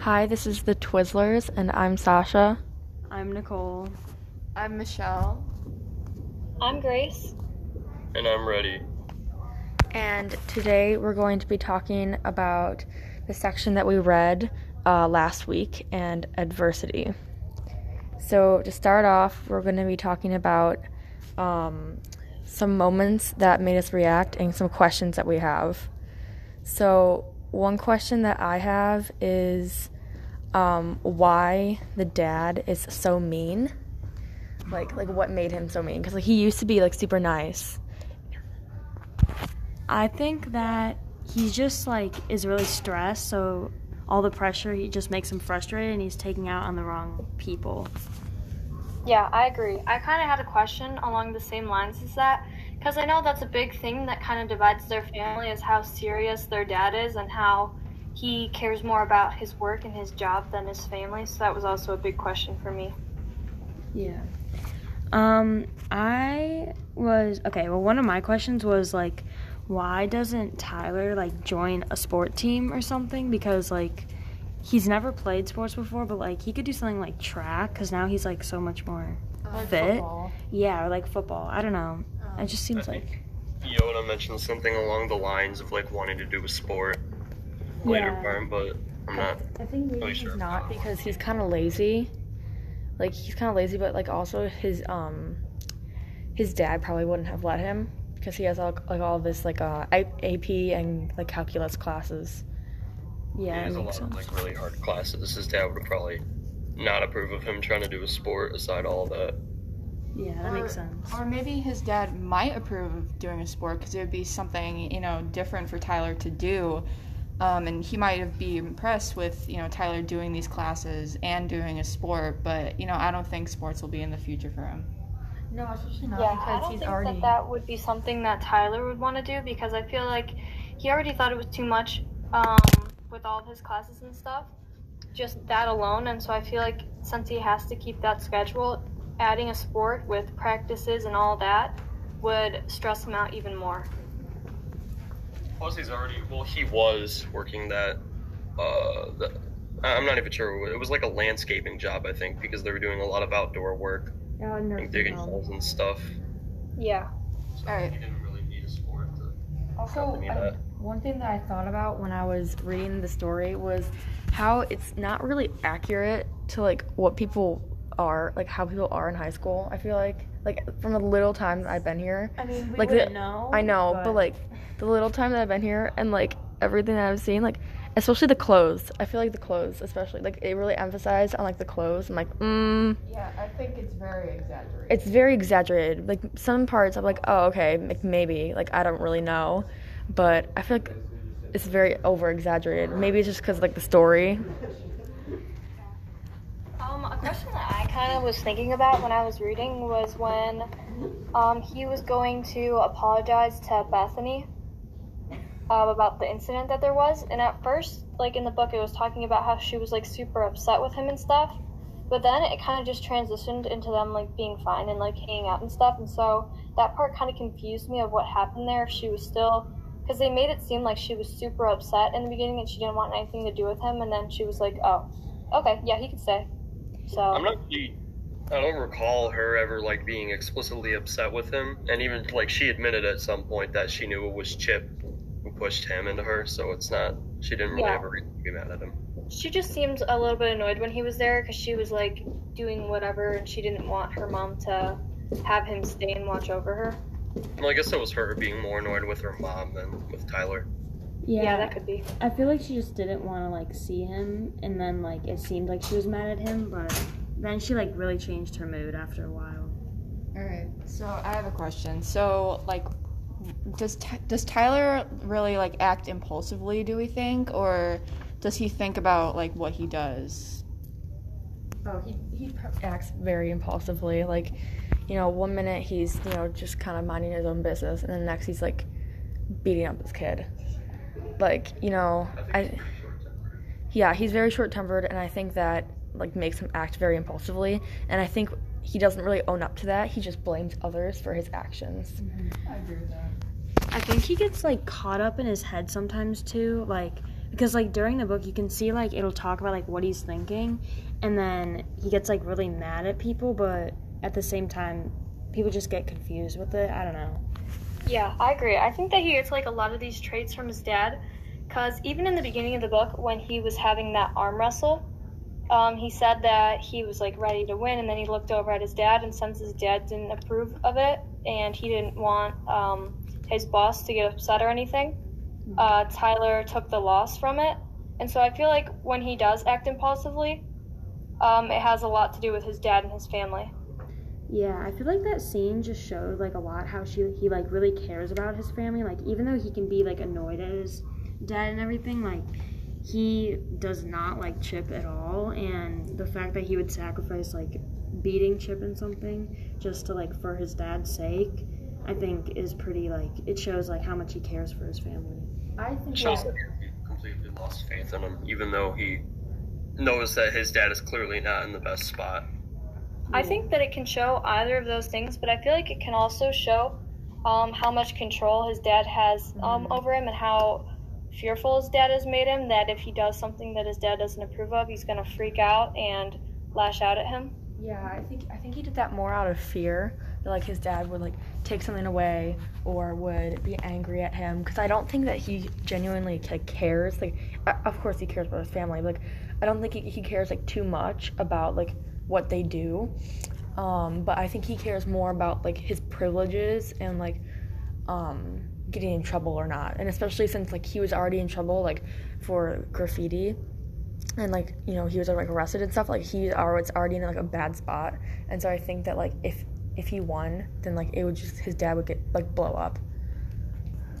Hi, this is the Twizzlers, and I'm Sasha. I'm Nicole. I'm Michelle. I'm Grace. And I'm ready. And today we're going to be talking about the section that we read uh, last week and adversity. So, to start off, we're going to be talking about um, some moments that made us react and some questions that we have. So, one question that I have is um, why the dad is so mean. Like, like what made him so mean? Because like he used to be like super nice. I think that he just like is really stressed, so all the pressure he just makes him frustrated, and he's taking out on the wrong people. Yeah, I agree. I kind of had a question along the same lines as that because I know that's a big thing that kind of divides their family is how serious their dad is and how he cares more about his work and his job than his family. So that was also a big question for me. Yeah. Um, I was okay. Well, one of my questions was like, why doesn't Tyler like join a sport team or something? Because like he's never played sports before, but like he could do something like track because now he's like so much more fit. Football. Yeah, or like football. I don't know. It just seems I like think Yoda mentioned something along the lines of like wanting to do a sport later Yeah. part, but I'm not. I think maybe really he's sure. not because he's kind of lazy. Like he's kind of lazy, but like also his um his dad probably wouldn't have let him because he has all, like all this like uh AP and like calculus classes. yeah, he has a lot makes of like really hard classes. His dad would probably not approve of him trying to do a sport aside all that. Yeah, that Or- makes sense. Or maybe his dad might approve of doing a sport because it would be something you know different for Tyler to do, um, and he might have be impressed with you know Tyler doing these classes and doing a sport. But you know I don't think sports will be in the future for him. No, especially not yeah, I don't he's think already that that would be something that Tyler would want to do because I feel like he already thought it was too much um, with all of his classes and stuff, just that alone. And so I feel like since he has to keep that schedule, adding a sport with practices and all that would stress him out even more. Plus, he's already well. He was working that. Uh, the, I'm not even sure. It was like a landscaping job, I think, because they were doing a lot of outdoor work, Yeah, like digging home. holes and stuff. Yeah. So Alright. he didn't really need a sport to Also, accompany I- that. one thing that I thought about when I was reading the story was how it's not really accurate to like what people are, like how people are in high school. I feel like, like from the little time that I've been here, I mean, we like the- wouldn't know. I know, but, like the little time that I've been here and like everything that I've seen, like especially the clothes. I feel like the clothes, especially like it really emphasized on like the clothes. I'm like, mm, Yeah, I think it's very exaggerated. it's very exaggerated. Like some parts, I'm like, oh, okay, like, maybe. Like I don't really know, but I feel like it's very over exaggerated. Maybe it's just because like the story. Um, a question that I kind of was thinking about when I was reading was when um, he was going to apologize to Bethany uh, about the incident that there was. And at first, like in the book, it was talking about how she was like super upset with him and stuff. But then it kind of just transitioned into them like being fine and like hanging out and stuff. And so that part kind of confused me of what happened there. If she was still, because they made it seem like she was super upset in the beginning and she didn't want anything to do with him. And then she was like, oh, okay, yeah, he could stay. So I'm not. really- I don't recall her ever like being explicitly upset with him, and even like she admitted at some point that she knew it was Chip who pushed him into her. So it's not. She didn't really Yeah. have a reason to be mad at him. she just seemed a little bit annoyed when he was there because she was like doing whatever and she didn't want her mom to have him stay and watch over her. Well, I guess it was her being more annoyed with her mom than with Tyler. Yeah, yeah, that could be. I feel like she just didn't want to like see him, and then like it seemed like she was mad at him, but then she like really changed her mood after a while. All right. So I have a question. So like, does Ty- does Tyler really like act impulsively? Do we think, or does he think about like what he does? Oh, he he acts very impulsively. Like, you know, one minute he's you know just kind of minding his own business, and then next he's like beating up his kid. Like, you know, I yeah, he's very short tempered, and I think that like makes him act very impulsively. And I think he doesn't really own up to that. He just blames others for his actions. Mm-hmm. I agree with that. I think he gets like caught up in his head sometimes too, like because like during the book you can see like it'll talk about like what he's thinking and then he gets like really mad at people but at the same time people just get confused with it i don't know Yeah, I agree. I think that he gets like a lot of these traits from his dad, because even in the beginning of the book, when he was having that arm wrestle, um, he said that he was like ready to win, and then he looked over at his dad, and since his dad didn't approve of it, and he didn't want um, his boss to get upset or anything, uh, Tyler took the loss from it, and so I feel like when he does act impulsively, um, it has a lot to do with his dad and his family. Yeah, I feel like that scene just showed like a lot how she he like really cares about his family. Like even though he can be like annoyed at his dad and everything, like he does not like Chip at all. And the fact that he would sacrifice like beating Chip and something just to like for his dad's sake, I think is pretty like it shows like how much he cares for his family. I think shows that he completely lost faith in him, even though he knows that his dad is clearly not in the best spot. I think that it can show either of those things, but I feel like it can also show um, how much control his dad has um, over him and how fearful his dad has made him. That if he does something that his dad doesn't approve of, he's gonna freak out and lash out at him. Yeah, I think I think he did that more out of fear that like his dad would like take something away or would be angry at him because I don't think that he genuinely like cares. Like, of course he cares about his family, but like I don't think he, he cares like too much about like what they do. Um, but I think he cares more about like his privileges and like um, getting in trouble or not. And especially since like he was already in trouble like for graffiti and like you know he was like arrested and stuff like he was already in like a bad spot and so i think that like if if he won then like it would just his dad would get like blow up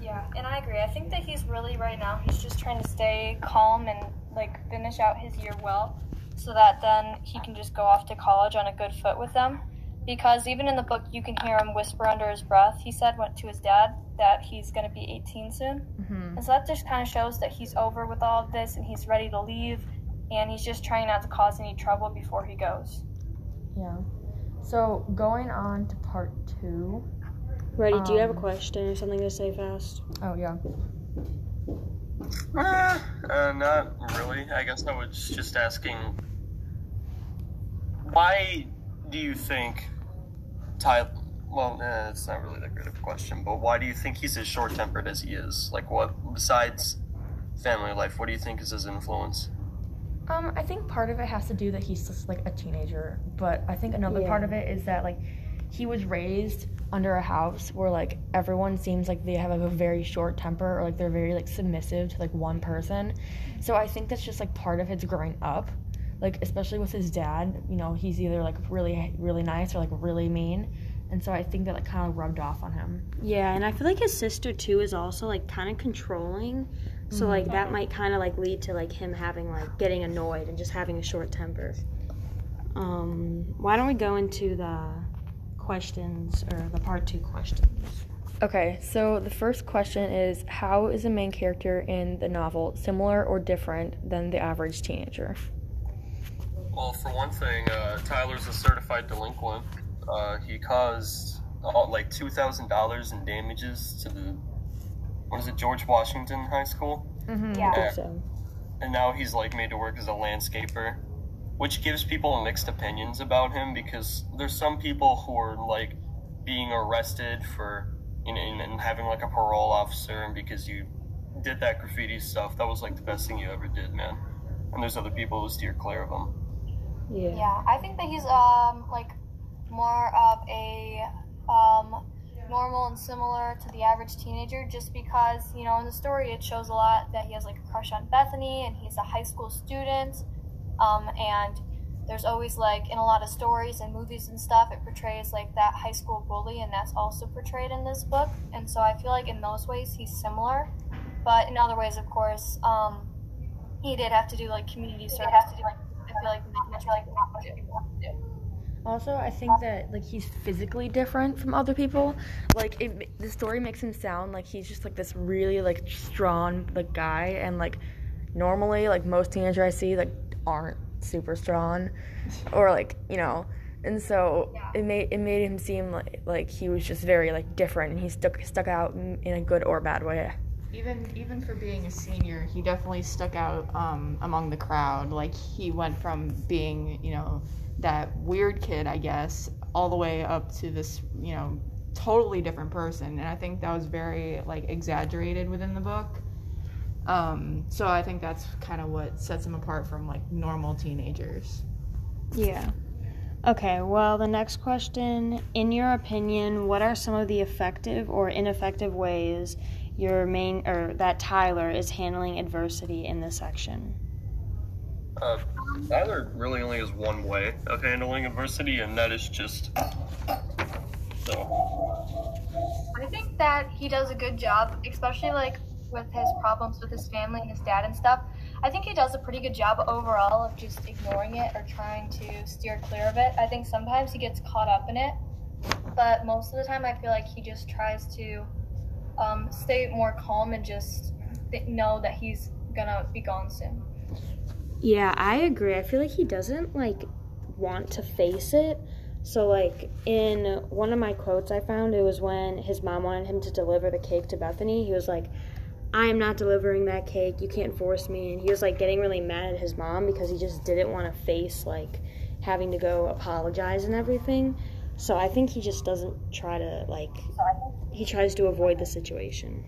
Yeah, and I agree. I think that he's really right now. He's just trying to stay calm and like finish out his year well, so that then he can just go off to college on a good foot with them. Because even in the book, you can hear him whisper under his breath. He said went to his dad that he's going to be 18 soon, mm-hmm. and so that just kind of shows that he's over with all of this and he's ready to leave, and he's just trying not to cause any trouble before he goes. yeah so going on to part two Ready? do you have a Um, question or something to say fast? oh yeah Uh, uh, not really. I guess I was just asking why do you think Tyler? Well, eh, it's not really that great of a question, but why do you think he's as short tempered as he is? Like, what besides family life? What do you think is his influence? Um, I think part of it has to do that he's just like a teenager, but I think another part of it is that like he was raised under a house where like everyone seems like they have like a very short temper or like they're very like submissive to like one person. So I think that's just like part of his growing up. Like especially with his dad, you know, he's either like really really nice or like really mean. And so I think that like kind of rubbed off on him. Yeah, and I feel like his sister too is also like kind of controlling. So like that might kind of like lead to like him having like getting annoyed and just having a short temper. Um, why don't we go into the questions or the part two questions? Okay, so the first question is How is the main character in the novel similar or different than the average teenager? Well, for one thing, uh, Tyler's a certified delinquent. Uh, he caused uh, like two thousand dollars in damages to the what is it, George Washington High School, Mm-hmm. Yeah. I think so. and now he's like made to work as a landscaper, which gives people mixed opinions about him because there's some people who are like being arrested for you know and, and having like a parole officer, and because you did that graffiti stuff, that was like the best thing you ever did, man. And there's other people who steer clear of him. Yeah. Yeah, I think that he's um like more of a um normal and similar to the average teenager just because, you know, in the story it shows a lot that he has like a crush on Bethany and he's a high school student. Um and there's always like in a lot of stories and movies and stuff it portrays like that high school bully and that's also portrayed in this book. And so I feel like in those ways he's similar. But in other ways of course, um he did have to do like community service. Have like I feel like not much like not much people do. Also, I think that like he's physically different from other people. Like it, the story makes him sound like he's just like this really like strong like guy, and like normally like most teenagers I see like aren't super strong, or like you know. And so it made it made him seem like like he was just very like different, and he stuck stuck out in a good or bad way. Even even for being a senior, he definitely stuck out um, among the crowd. Like he went from being, you know, that weird kid, I guess, all the way up to this, you know, totally different person. And I think that was very like exaggerated within the book. Um, so I think that's kind of what sets him apart from like normal teenagers. Yeah. Okay, well, the next question In your opinion, what are some of the effective or ineffective ways your main or that Tyler is handling adversity in this section? Uh, Tyler really only has one way of handling adversity, and that is just so. I think that he does a good job, especially like with his problems with his family and his dad and stuff. I think he does a pretty good job overall of just ignoring it or trying to steer clear of it. I think sometimes he gets caught up in it, but most of the time I feel like he just tries to um, stay more calm and just th- know that he's gonna be gone soon. Yeah, I agree. I feel like he doesn't like want to face it. So like in one of my quotes I found it was when his mom wanted him to deliver the cake to Bethany. He was like, "I am not delivering that cake. You can't force me." And he was like getting really mad at his mom because he just didn't want to face like having to go apologize and everything. So I think he just doesn't try to like he tries to avoid the situation.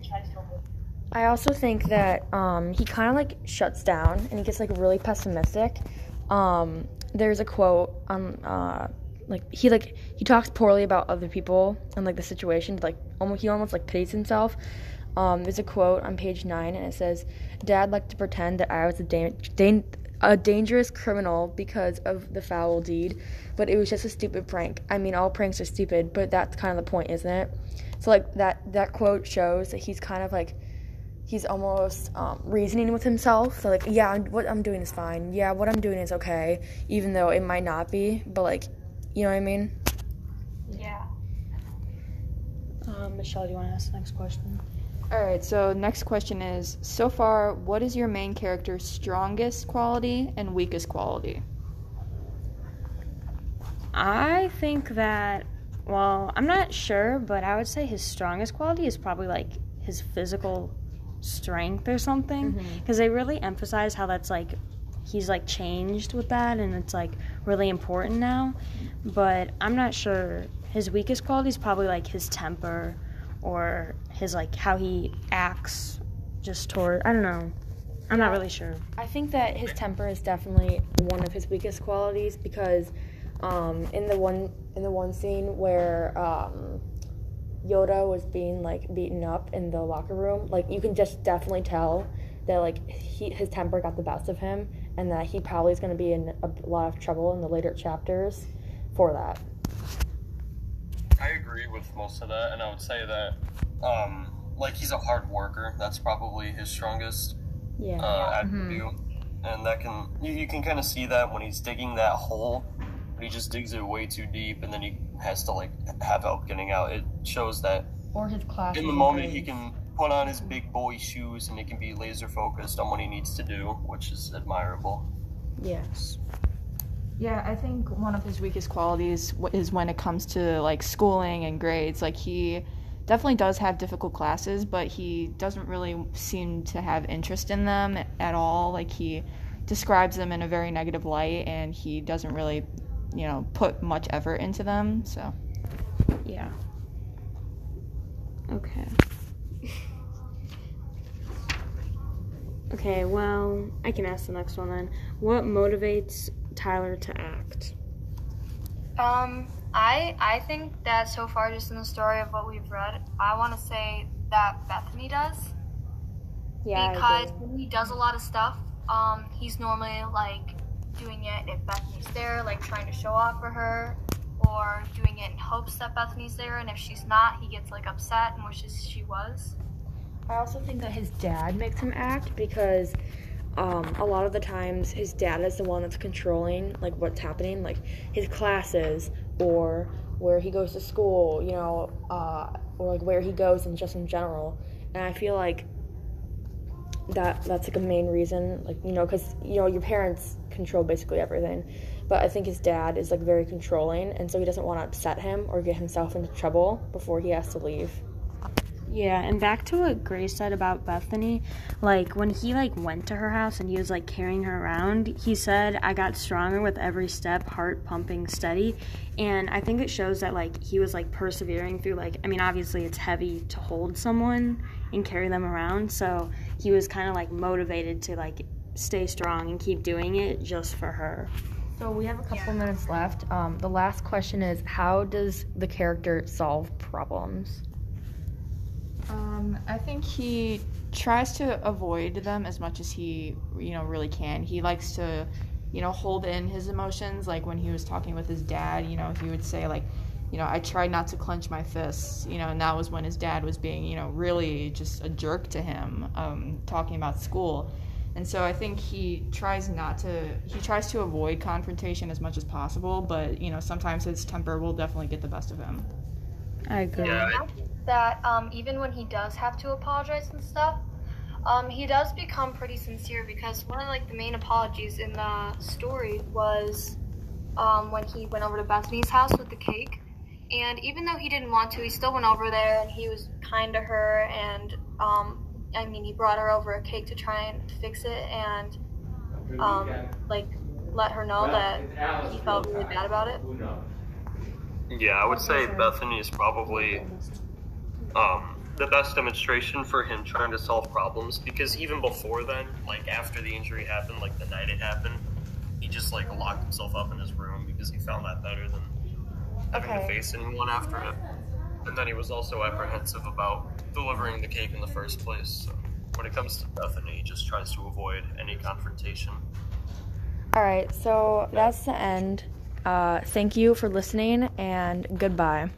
I also think that um, he kind of like shuts down and he gets like really pessimistic. Um, there's a quote on uh, like he like he talks poorly about other people and like the situation. Like almost he almost like pities himself. Um, there's a quote on page nine and it says, "Dad liked to pretend that I was a dan- dan- a dangerous criminal because of the foul deed, but it was just a stupid prank. I mean, all pranks are stupid, but that's kind of the point, isn't it? So like that that quote shows that he's kind of like he's almost um, reasoning with himself. So like, yeah, what I'm doing is fine. Yeah, what I'm doing is okay, even though it might not be. But like, you know what I mean? Yeah. Um, Michelle, do you want to ask the next question? All right, so next question is so far, what is your main character's strongest quality and weakest quality? I think that, well, I'm not sure, but I would say his strongest quality is probably like his physical strength or something. Mm-hmm. Because they really emphasize how that's like, he's like changed with that and it's like really important now. But I'm not sure. His weakest quality is probably like his temper or his like how he acts just toward, I don't know. I'm not really sure. I think that his temper is definitely one of his weakest qualities because um, in the one in the one scene where um, Yoda was being like beaten up in the locker room, like you can just definitely tell that like he his temper got the best of him and that he probably is going to be in a lot of trouble in the later chapters for that. I agree with most of that, and I would say that, um, like he's a hard worker. That's probably his strongest Yeah. uh, attribute, and that can you, you can kind of see that when he's digging that hole, but he just digs it way too deep, and then he has to like have help getting out. It shows that or his class. in the moment he can put on his big boy shoes and he can be laser focused on what he needs to do, which is admirable. Yes. Yeah, I think one of his weakest qualities is when it comes to like schooling and grades. Like he definitely does have difficult classes, but he doesn't really seem to have interest in them at all. Like he describes them in a very negative light and he doesn't really, you know, put much effort into them. So, Yeah. Okay. okay, well, I can ask the next one then. What motivates Tyler to act? Um, I I think that so far, just in the story of what we've read, I want to say that Bethany does. Yeah, because when he does a lot of stuff, um, he's normally like doing it if Bethany's there, like trying to show off for her, or doing it in hopes that Bethany's there, and if she's not, he gets like upset and wishes she was. I also think that his dad makes him act because um, a lot of the times his dad is the one that's controlling like what's happening, like his classes or where he goes to school, you know, uh, or like where he goes and just in general. And I feel like that that's like a main reason, like you know, because you know your parents control basically everything. But I think his dad is like very controlling, and so he doesn't want to upset him or get himself into trouble before he has to leave. Yeah, and back to what Grace said about Bethany, like when he like went to her house and he was like carrying her around, he said, "I got stronger with every step, heart pumping steady." And I think it shows that like he was like persevering through like I mean, obviously it's heavy to hold someone and carry them around, so he was kind of like motivated to like stay strong and keep doing it just for her. So we have a couple minutes left. Um, the last question is how does the character solve problems? Um, I think he tries to avoid them as much as he, you know, really can. He likes to, you know, hold in his emotions. Like when he was talking with his dad, you know, he would say like, you know, I tried not to clench my fists, you know, and that was when his dad was being, you know, really just a jerk to him, um, talking about school. And so I think he tries not to, he tries to avoid confrontation as much as possible, but, you know, sometimes his temper will definitely get the best of him. I agree. Yeah, I that um, even when he does have to apologize and stuff, um, he does become pretty sincere because one of like the main apologies in the story was um, when he went over to Bethany's house with the cake. And even though he didn't want to, he still went over there and he was kind to her. And um, I mean, he brought her over a cake to try and fix it and um, like let her know that he felt really bad about it. Yeah, I would say Bethany is probably um, the best demonstration for him trying to solve problems because even before then, like after the injury happened, like the night it happened, he just like locked himself up in his room because he found that better than having to face anyone after it. And then he was also apprehensive about delivering the cake in the first place. So when it comes to Bethany, he just tries to avoid any confrontation. All right, so that's the end. Uh, thank you for listening and goodbye.